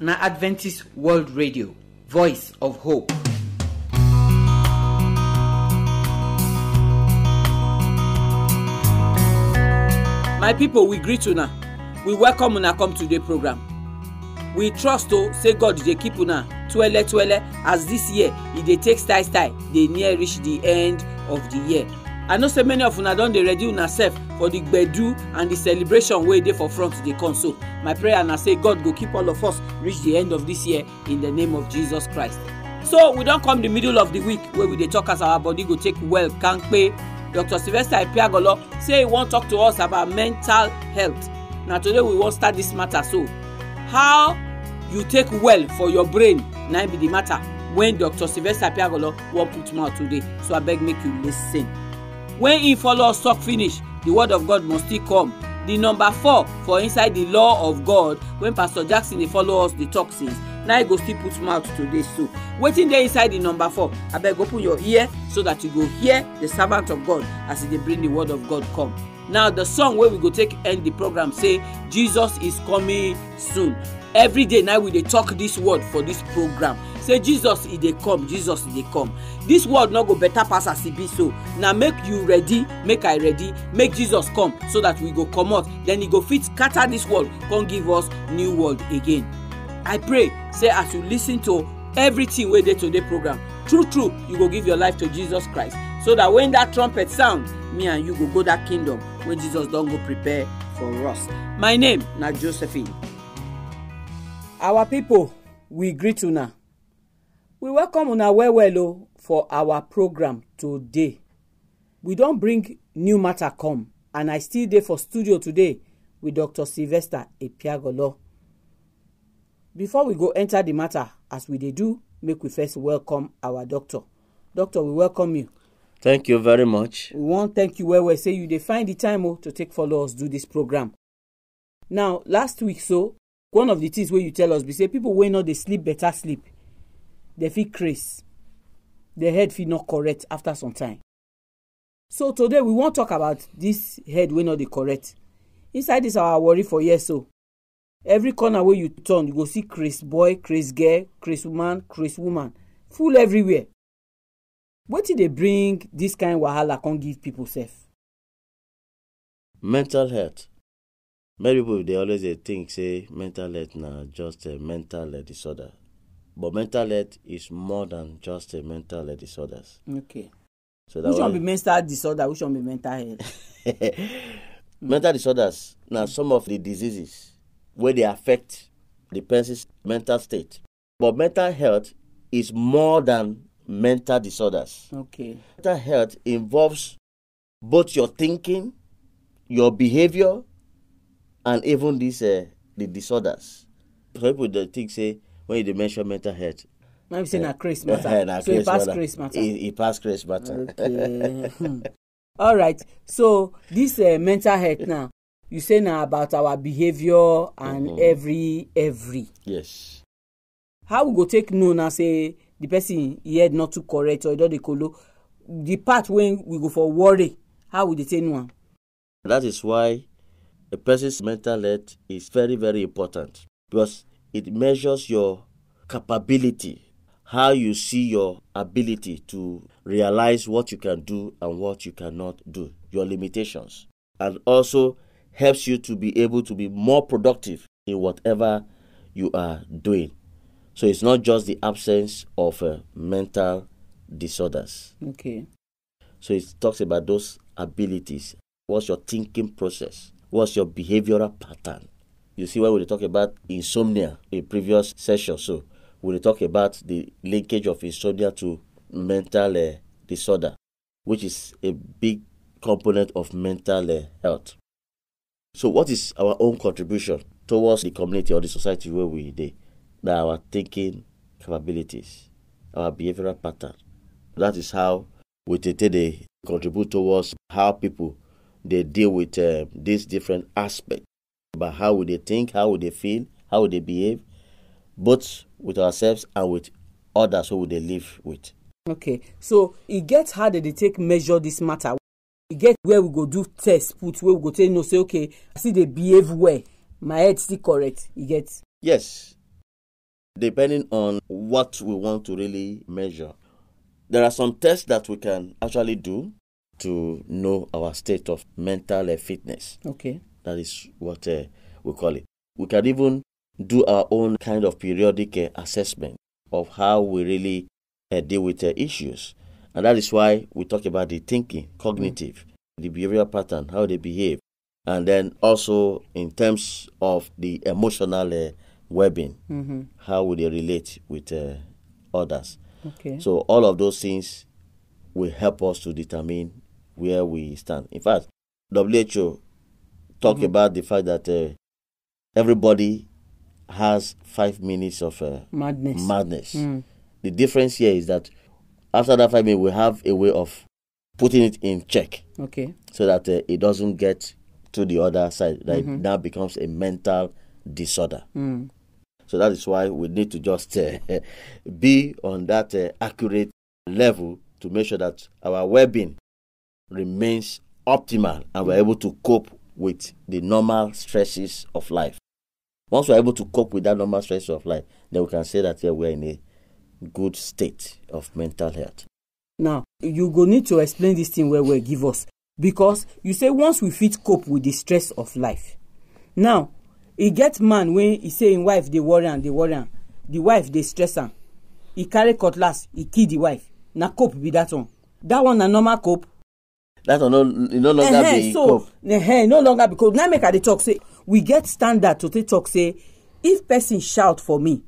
na adventist world radio voice of hope. my pipo we greet una. We welcome una come today program. We trust o say god dey keep una twele twele as dis year e dey take style style dey near reach the end of the year i know say many of una don dey ready una sef for the gbedu and the celebration wey dey for front dey come so my prayer na say god go keep all of us reach the end of this year in the name of jesus christ. So we don come the middle of the week wey we dey talk as our body go take well kampe. Dr sylvester ipiagolo say he wan talk to us about mental health. Na today we wan start this matter. So how you take well for your brain? Na be the matter when dr sylvester ipiagolo wan put mouth today. So abeg make you lis ten when he follow us talk finish the word of god must still come. The number four for inside the law of god when pastor jackson dey follow us dey talk since na he go still put mouth today so. Wetin dey inside the number four? Abeg open your ear so that you go hear the servant of god as he dey bring the word of god come. Now the song wey we go take end the program say jesus is coming soon every day na we dey talk this word for this program. Say jesus e dey come jesus e dey come. This world no go better pass as e be so. Na make you ready make i ready make jesus come so that we go comot. Then e go fit scatter this world come give us new world again. I pray say as you lis ten to everything wey dey today program true true you go give your life to jesus christ. So that when that trumpet sound me and you go go that kingdom wey jesus don go prepare for us. My name na josephine. Our pipo we greet una. We welcome una well well o for our program today. We don bring new matter come and i still dey for studio today with dr sylvester epiagolo. Before we go enter the matter as we dey do make we first welcome our doctor. Doctor we welcome you. Thank you very much. we wan thank you well well. Say you dey find the time o to take follow us do this program. Now last week so one of the things wey you tell us be say people wey no dey sleep better sleep dey fit craze the head fit no correct after some time so today we wan talk about this head wey no dey correct inside this our worry for here so every corner wey you turn you go see craze boy craze girl craze woman craze woman full everywhere wetin dey bring this kind wahala come give people sef. Mental health. Many people dey always dey think say mental health na just a mental uh, disorder. But mental health is more than just a mental uh, disorders. okay So which one be mental disorder which one be mental health. mental disorders na some of the diseases wey dey affect the person's mental state. But mental health is more than mental disorders. okay Mental health involves both your thinking, your behavior, and even these uh, the disorders. Some people dey think say when you dey mention mental health, na be say na craze eh, matter na so e pass craze matter. E, e pass craze matter. okay hmm. all right so this uh, mental health now you say na about our behaviour and Mhm. every every yes. how we go take know now say the person e head not too correct or e don dey kolo the part wey we go for worry how we dey take know am. That is why a person's mental health is very, very important because it measures your capability, how you see your ability to realize what you can do and what you cannot do, your limitations, and also helps you to be able to be more productive in whatever you are doing. So it's not just the absence of uh, mental disorders. okay So it talks about those abilities. What's your thinking process? What's your behavioral pattern? You see, when we talk about insomnia in previous session, so we talk about the linkage of insomnia to mental uh, disorder, which is a big component of mental uh, health. So, what is our own contribution towards the community or the society where we dey? Na our thinking capabilities, our behavioral pattern. That is how we take contribute towards how people dey deal with uh, these different aspects about how we dey think, how we dey feel, how we dey behave, both with ourselves and with others who we dey live with. okay so it gets how dem dey take measure this matter e get where we go do test put where we go take know say okay i still dey behave well my head still correct e get. Yes, depending on what we want to really measure. There are some tests that we can actually do to know our state of mental uh, fitness. Okay. That is what uh, we call it. We can even do our own kind of periodic uh, assessment of how we really uh, deal with uh, issues. And that is why we talk about the thinking, cognitive, the behavioral pattern, how they behave. And then also in terms of the emotional uh, well-being, Mm-hmm. how would they relate with uh, others. Okay. So all of those things will help us to determine where we stand. In fact, WHO talk about the fact that uh, everybody has five minutes of uh, Madness. madness. Mm. The difference here is that after that five minutes, we have a way of putting it in check Okay. so that uh, it doesn't get to the other side. That it now becomes a mental disorder. Mm. So that is why we need to just uh, be on that uh, accurate level to make sure that our well-being remains optimal and we're able to cope with the normal stresses of life. Once we're able to cope with that normal stress of life, then we can say that yeah, we're in a good state of mental health. Now, you go need to explain this thing where we give us because you say once we fit cope with the stress of life. Now, e get man wey e say im wife dey worry am dey worry the wife dey stress am e carry cutlass e kill the wife na cope be that one that one na normal cope. That will no, no longer Ehen, be so ehen, no longer because Now make i dey talk say we get standard to take talk say if person shout for me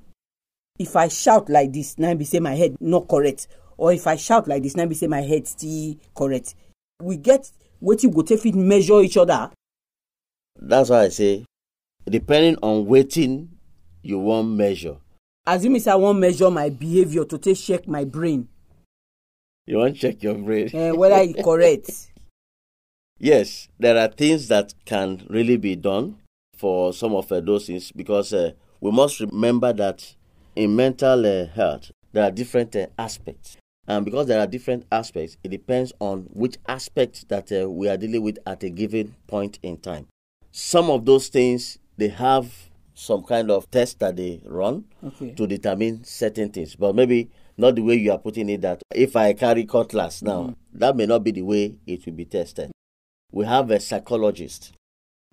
if i shout like this now be say my head no correct. Or if i shout like this now be say my head still correct. We get wetin we go take fit measure each other. That's why I say, depending on waiting you won't measure. assuming say i won't measure my behaviour to take check my brain. You won't check your brain. uh, whether e correct Yes, there are things that can really be done for some of uh, those things because uh, we must remember that in mental uh, health there are different uh, aspects, and because there are different aspects, it depends on which aspect that uh, we are dealing with at a given point in time. Some of those things they have some kind of test that they run okay to determine certain things, but maybe not the way you are putting it. That if I carry cutlass now, that may not be the way it will be tested. We have a psychologist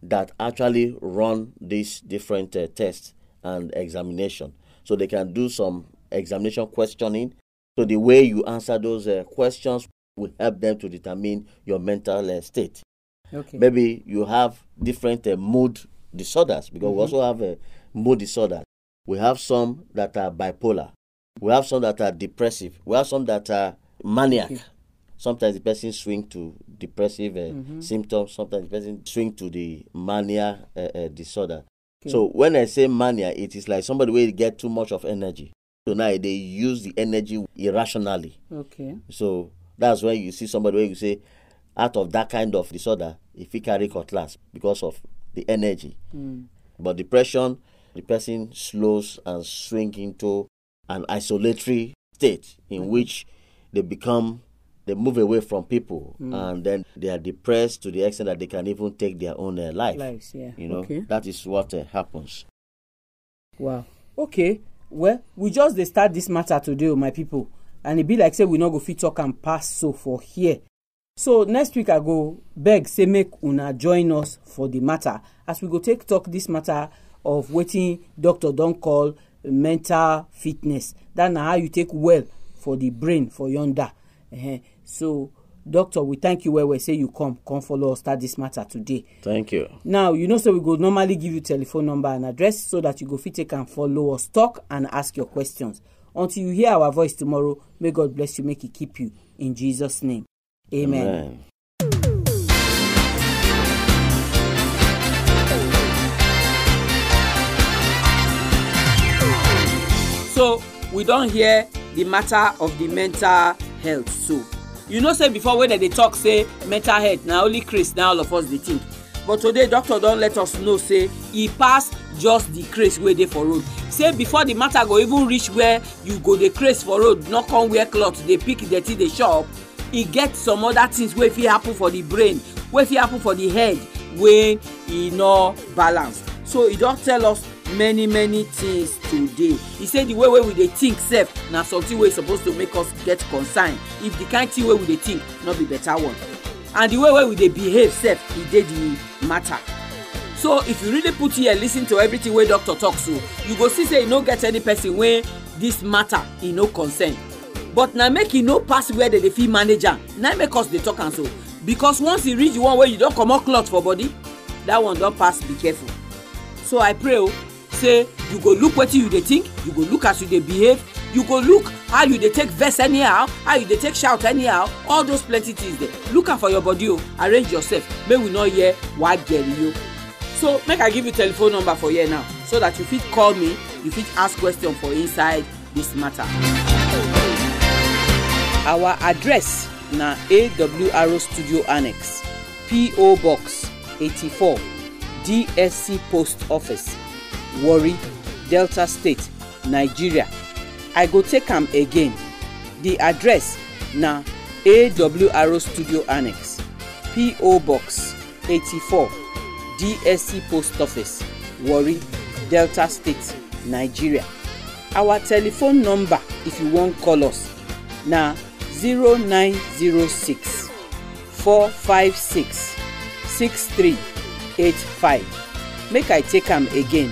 that actually run these different uh, tests and examination, so they can do some examination questioning. So the way you answer those uh, questions will help them to determine your mental uh, state. Okay. Maybe you have different uh, mood disorders because we also have a mood disorder. We have some that are bipolar. We have some that are depressive. We have some that are maniac sometimes the person swing to depressive uh, symptoms. Sometimes the person swing to the mania uh, uh, disorder. So when i say mania it is like somebody wey get too much of energy. So now they use the energy irrationally. Okay. So that's when you see somebody where you say, out of that kind of disorder, if he carry cutlass because of the energy. But depression, the person slows and swing into an isolatory state in which they become they move away from people and then they are depressed to the extent that they can even take their own uh, life. lives yeah. You know, okay. That is what uh, happens. wow. Okay. Well we just dey start this matter today my people. And e be like say we no go fit talk am pass so for here. So next week i go beg say make una join us for the matter. As we go take talk this matter of waiting doctor don call mental fitness. That na how you take well for the brain for yonder uh so doctor we thank you well we say you come come follow us start this matter today Thank you. now you know so we go normally give you telephone number and address so that you go fit take am follow us talk and ask your questions until you hear our voice tomorrow may god bless you make he keep you in jesus name amen. Amen. so we don't hear the matter of the mental health so. You know say before wey dem dey talk say mental health na only craze na all of us dey think but today doctor don let us know say e pass just the craze wey dey for road. Say before the matter go even reach where you go dey craze for road no come wear cloth dey pick dirty dey chop. E get some other things wey fit happen for the brain wey fit happen for the head wey e no balance. So e don tell us many many things today. E say the way wey we dey think sef na something wey suppose to make us get concern if the kind thing wey we dey think no be better one. And the way wey we dey behave sef e dey the matter. So if you really put ear lis ten to everything wey doctor talk so you go see say e no get any person wey this matter e no concern. But na make e no pass where dem dey fit manage am. Na make us dey talk am so. Because once e reach the one wey you don comot cloth for body that one don pass be careful. So i pray o oh, say you go look wetin you dey think you go look as you dey behave you go look how you dey take vex anyhow how you dey take shout anyhow all those plenty things there. Look am for your body o oh, arrange yourself. Make we no hear wageri o so make i give you telephone number for here now so that you fit call me you fit ask question for inside this matter. our address na awro studio annex po box eighty-four dsc post office warri delta state nigeria. I go take am again. The address na awro studio annex po box eighty-four dsc post office warri delta state nigeria. Our telephone number if you wan call us na zero nine zero six four five six six three eight five. Make i take am again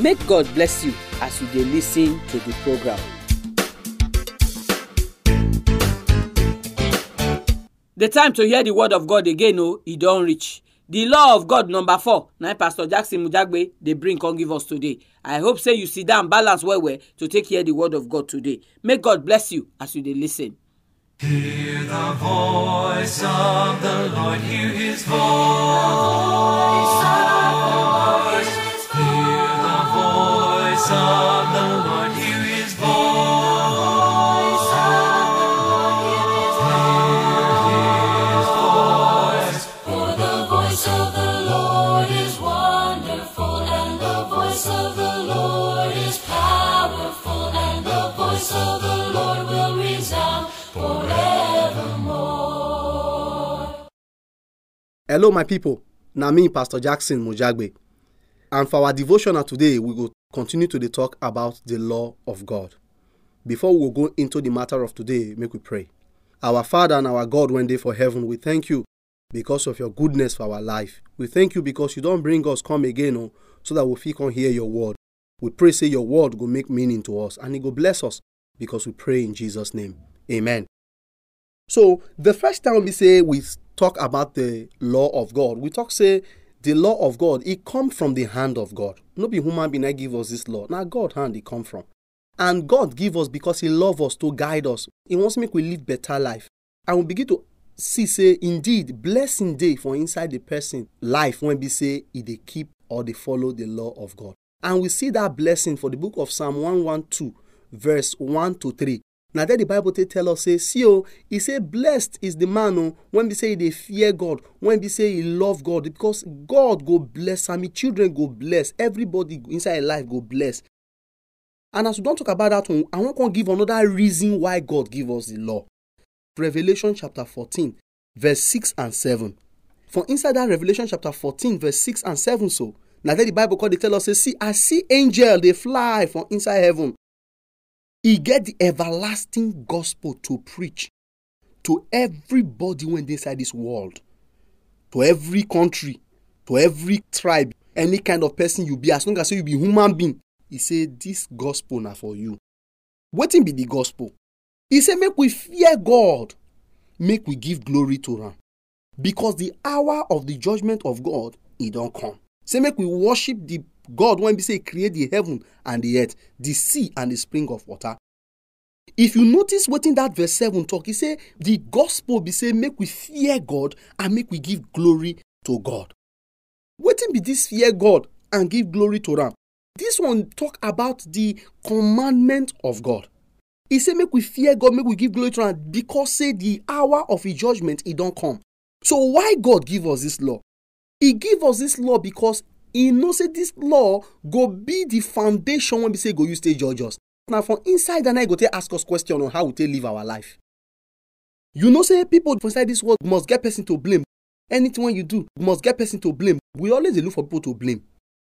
make god bless you as you dey lis ten to the program. the time to hear the word of god again o oh, e don reach the law of god number four na pastor jackson mujagbe dey bring come give us today i hope say you sit down balance well well to take hear the word of god today make god bless you as you dey lis ten. Hear the voice of the Lord, hear his voice. Hello, my people. Na me, Pastor Jackson Mujagbe. And for our devotional today, we will continue to talk about the law of God. Before we go into the matter of today, make we pray. Our Father and our God, when dey for heaven, we thank you because of your goodness for our life. We thank you because you don't bring us come again, oh, so that we fit come hear your word. We pray say your word go make meaning to us and it go bless us because we pray in Jesus' name. Amen. So the first time we say we talk about the law of God, we talk say the law of God, it come from the hand of God. No be human being that give us this law. Now God hand it come from. And God give us because He love us to guide us. He wants to make we live better life. And we begin to see say indeed blessing day for inside the person life when we say he they keep or they follow the law of God. And we see that blessing for the book of Psalm 112, verse 1 to 3. Now there the Bible they tell us say, see oh, he say blessed is the man oh, when we say they fear God, when we say he love God, because God go bless and his children go bless, everybody inside life go bless. And as we don't talk about that one, I want to give another reason why God give us the law. Revelation chapter 14, verse 6 and 7. For inside that Revelation chapter 14, verse 6 and 7, so now there the Bible called they tell us, say, see, I see angel they fly from inside heaven. He get the everlasting gospel to preach to everybody when they inside this world, to every country, to every tribe, any kind of person you be, as long as you be human being. He say this gospel na for you. Wetin be the gospel? He say make we fear God, make we give glory to am. Because the hour of the judgment of God, e don come. Say make we worship the God when be say he create the heaven and the earth, the sea and the spring of water. If you notice wetin that verse 7 talk, he say the gospel be say make we fear God and make we give glory to God. Wetin be this fear God and give glory to am? this one talk about the commandment of god e say make we fear god make we give glory to am because say the hour of his judgment e don come so why god give us this law e give us this law because e know say this law go be the foundation wey be say go use take judge us na from inside and i go take ask us question on how we take live our life. You know say people for inside this world must get person to blame. Anything wey you do must get person to blame. We always dey look for people to blame.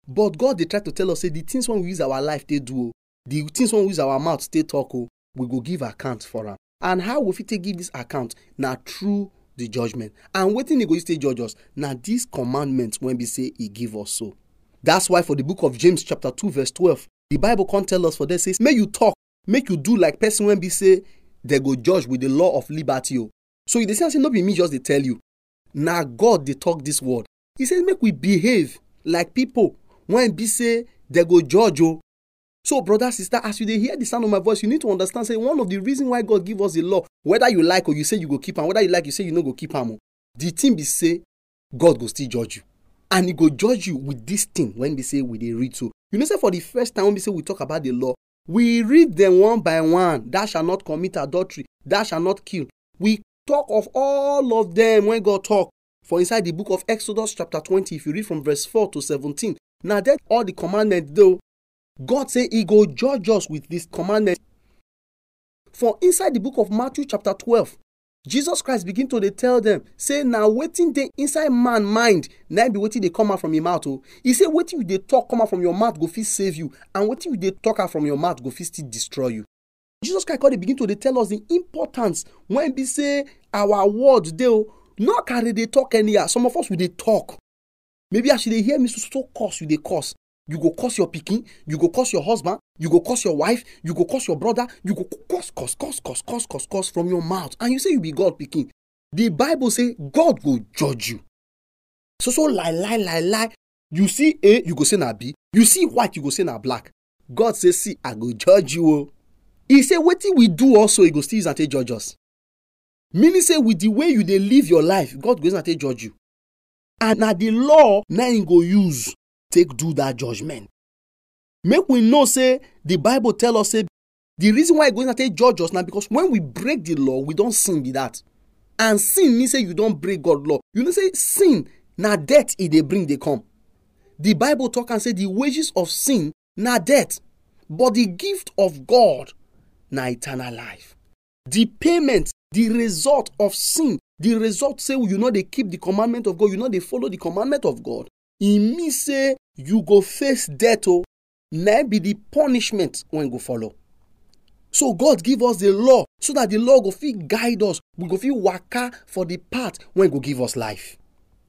But god dey try to tell us say the things wey we use our life take do o the things wey we use our mouth take talk o we go give account for am. And how we fit take give this account na through the judgment. And wetin e go use take judge us? Na this commandment wey be say e give us so that's why for the book of james chapter two verse twelve the bible come tell us for there say make you talk make you do like person wey be say dey go judge with the law of liberty. O so you dey see am say no be me just dey tell you. Na god dey talk this word. He say make we behave like people wey be say dey go judge o so brother sister as you hear the sound of my voice you need to understand say one of the reason why god give us the law whether you like or you say you go keep am whether you like you say you no go keep am o the thing be say god go still judge you. And he go judge you with this thing when be say we dey read so. You know say for the first time when be say we talk about the law we read them one by one. Thou shall not commit adultery. Thou shall not kill. We talk of all of them when god talk. For inside the book of exodus chapter twenty if you read from verse four to seventeen na there all the commandments dey god say he go judge us with this commandment. For inside the book of matthew chapter twelve jesus christ begin to dey tell them say na wetin dey inside man mind na be wetin dey come out from im mouth o he say wetin you dey talk come out from your mouth go fit save you and wetin you dey talk out from your mouth go fit still destroy you. Jesus christ come begin to dey tell us the importance when be say our word dey o no carry dey talk anyhow. Some of us we dey talk. Maybe as you dey hear me so so curse you dey curse you go curse your pikin you go curse your husband you go curse your wife you go curse your brother you go curse curse curse curse curse curse curse from your mouth. And you say you be god pikin. The bible say god go judge you. So so lie lie lie lie. You see a you go say na b. You see white you go say na black. God say see i go judge you o he say wetin we do also he go still use am take judge us. Meaning say with the way you dey live your life god go use am take judge you. And na the law na him go use take do that judgment. Make we know say the bible tell us say the reason why e go take judge us na because when we break the law we don sin be that. And sin mean say you don break god law. You know say sin na death e dey bring dey come. The bible talk am say the wages of sin na death but the gift of god na eternal life. The payment the result of sin the result say you no dey keep the commandment of god you no dey follow the commandment of god e mean say you go face death o na be the punishment wey go follow. So god give us the law so that the law go fit guide us. We go fit waka for the path wey go give us life.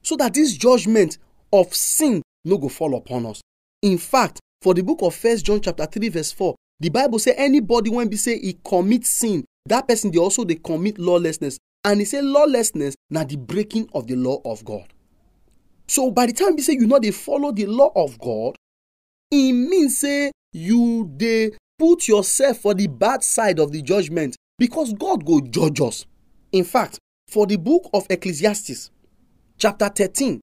So that this judgment of sin no go fall upon us. In fact for the book of first john chapter three verse four the bible say anybody wey be say e commit sin that person dey also dey commit lawlessness. And e say lawlessness na the breaking of the law of god so by the time be say you know they follow the law of god e means say you they put yourself for the bad side of the judgment because god go judge us. In fact for the book of ecclesiastes chapter thirteen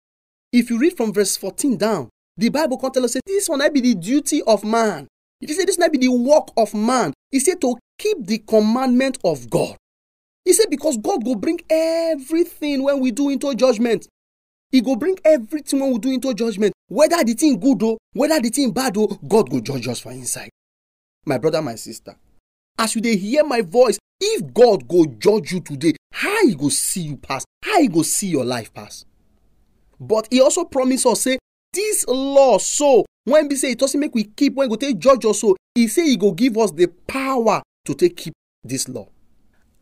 if you read from verse fourteen down the bible can tell us say this one na be the duty of man. E said this na be the work of man. He said to keep the commandment of god. He said because god will bring everything when we do into judgment e go bring everything wey we do into judgment. Whether the thing good o whether the thing bad o god go judge us for inside. My brother my sister as you dey hear my voice if god go judge you today how e go see you pass? How e go see your life pass? But he also promise us say this law so when be say talk say make we keep when e go take judge us so e say he go give us the power to take keep this law.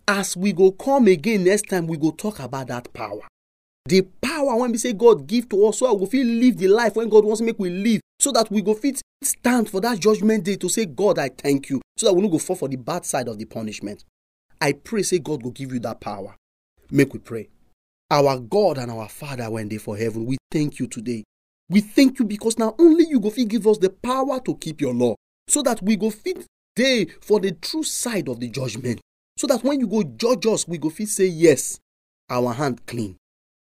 As we go come again next time we go talk about that power the power when we say god give to us so we fit live the life when god wants to make we live so that we go fit stand for that judgment day to say god i thank you so that we no go fall for the bad side of the punishment. I pray say god will give you that power. Make we pray. Our god and our father when they for heaven we thank you today. We thank you because now only you go fit give us the power to keep your law so that we go fit day for the true side of the judgment. So that when you go judge us we go fit say yes our hand clean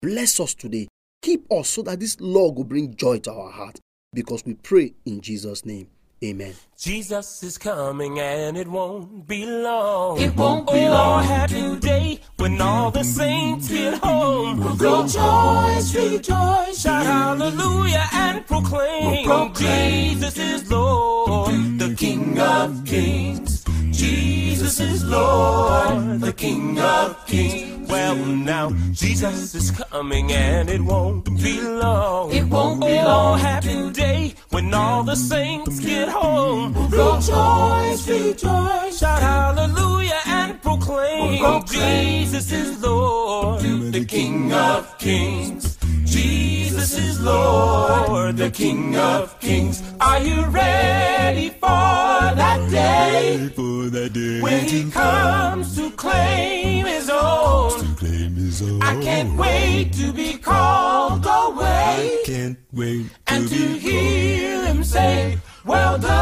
bless us today keep us so that this law will bring joy to our heart because we pray in Jesus' name. Amen. Jesus is coming and it won't be long. It won't be oh, long. happy day when all the saints get home. Rejoice, rejoice, Shout hallelujah and proclaim, We'll proclaim. Jesus is Lord, the King of Kings. Jesus is Lord, the King of Kings. Well, now Jesus is coming and it won't be long. It won't be oh, long. happy day when all the saints get home. rejoice, rejoice. Shout hallelujah and proclaim, proclaim. Jesus is Lord, the King of Kings. Jesus is Lord, the King of Kings. Are you ready for that day? For that day When he comes to claim his own. claim his own. I can't wait to be called away I Can't wait to and to to be hear him say, Well done.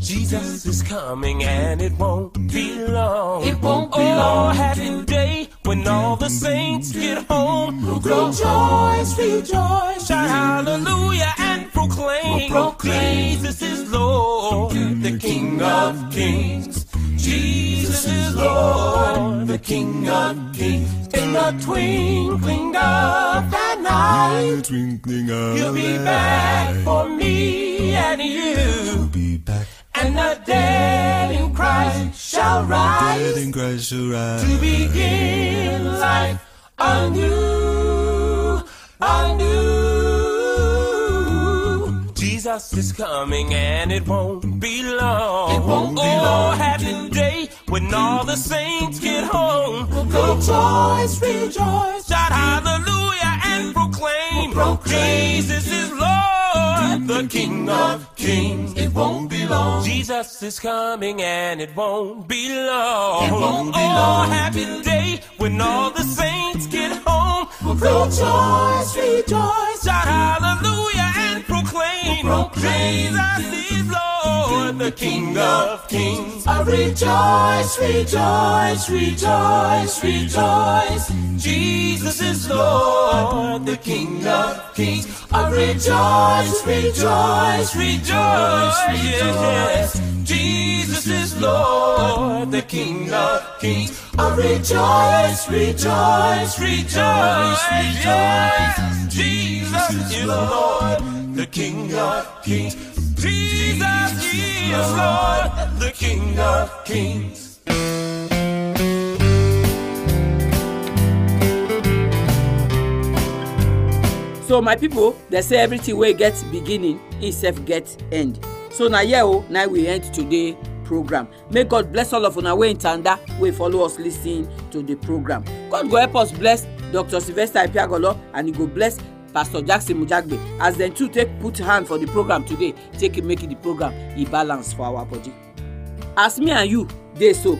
Jesus is coming and it won't be long. It won't be oh, long. happy day when all the saints get home. Rejoice, rejoice. Shout hallelujah and proclaim, proclaim. Jesus is Lord, the King of Kings. Jesus is Lord, the King of Kings. In the twinkling of an eye, the twinkling of You'll be back for me and you. Be back. And the dead in Christ shall rise. to begin life anew, anew. Jesus is coming and it won't be long. It won't be oh, happy day when all the saints get home. Rejoice, rejoice. Shout hallelujah and proclaim, proclaim. Jesus is Lord, the King of Kings. It won't be long. Jesus is coming and it won't be long. It won't be oh, long. happy day when all the saints get home. Rejoice, rejoice. Shout hallelujah and proclaim, proclaim. Jesus is Lord, the King of Kings. I rejoice, rejoice, rejoice, rejoice. Jesus is Lord, the King of Kings. I rejoice, rejoice, Rejoice, rejoice. Jesus is Lord, the King of Kings. I rejoice, rejoice, Rejoice, rejoice, rejoice. Jesus is Lord, the King of Kings. Jesus is Lord, the King of Kings. so my people dey say everything wey get beginning e sef get end. So na here o na we end today program. May god bless all of una wey ntanda wey follow us lis ten to the program. God go help us bless dr sylvester ipiagolo and he go bless pastor jackson mujagbe as dem too take put hand for the program today take make the program e balance for our body. As me and you dey so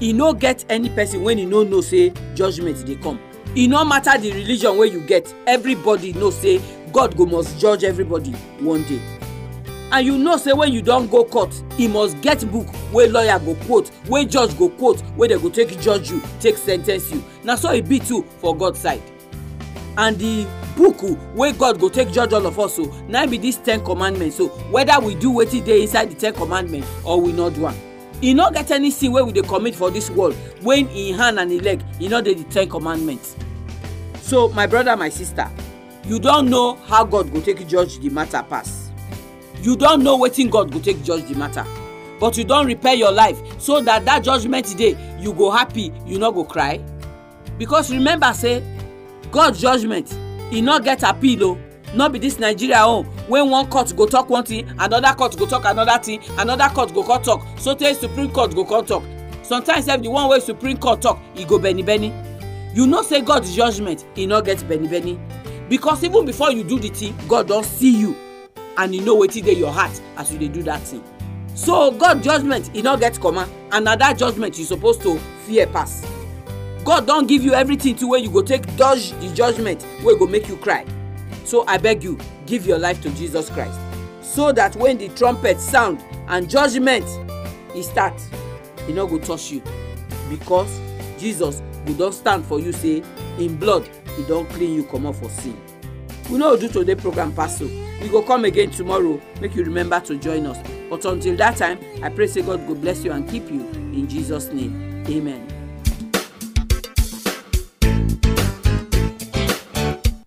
e no get any person wey e no know say judgement dey come. E no matter the religion wey you get everybody know say god go must judge everybody one day. And you know say when you don go court e must get book wey lawyer go quote wey judge go quote wey dem go take judge you take sen ten ce you. Na so e be too for god side and the book wey god go take judge all of us so na be this ten commandments. So whether we do wetin dey inside the ten commandments or we no do am. E no get any sin wey we dey commit for this world when im hand and im leg e no dey the ten commandments so my brother my sister you don know how god go take judge the matter pass. You don know wetin god go take judge the matter. But you don repair your life so that that judgement day you go happy you no go cry. Because remember say god judgement e no get appeal o. No be this nigeria own when one court go talk one thing another court go talk another thing another court go come talk so tey supreme court go come talk. Sometimes sef the one wey supreme court talk e go beni beni you know say god judgement e no get beni beni because even before you do the thing god don see you and e know wetin dey your heart as you dey do that thing. So god judgement e no get comma. And na that judgement you suppose to fear pass god don give you everything too wey you go take dodge the judgement wey go make you cry. So i beg you give your life to jesus christ. So that when the trumpet sound and judgement e start e no go touch you. Because jesus go don stand for you say im blood e don clean you comot for sin. We no do today program pass so we go come again tomorrow make you remember to join us. But until that time i pray say god go bless you and keep you. In jesus name amen.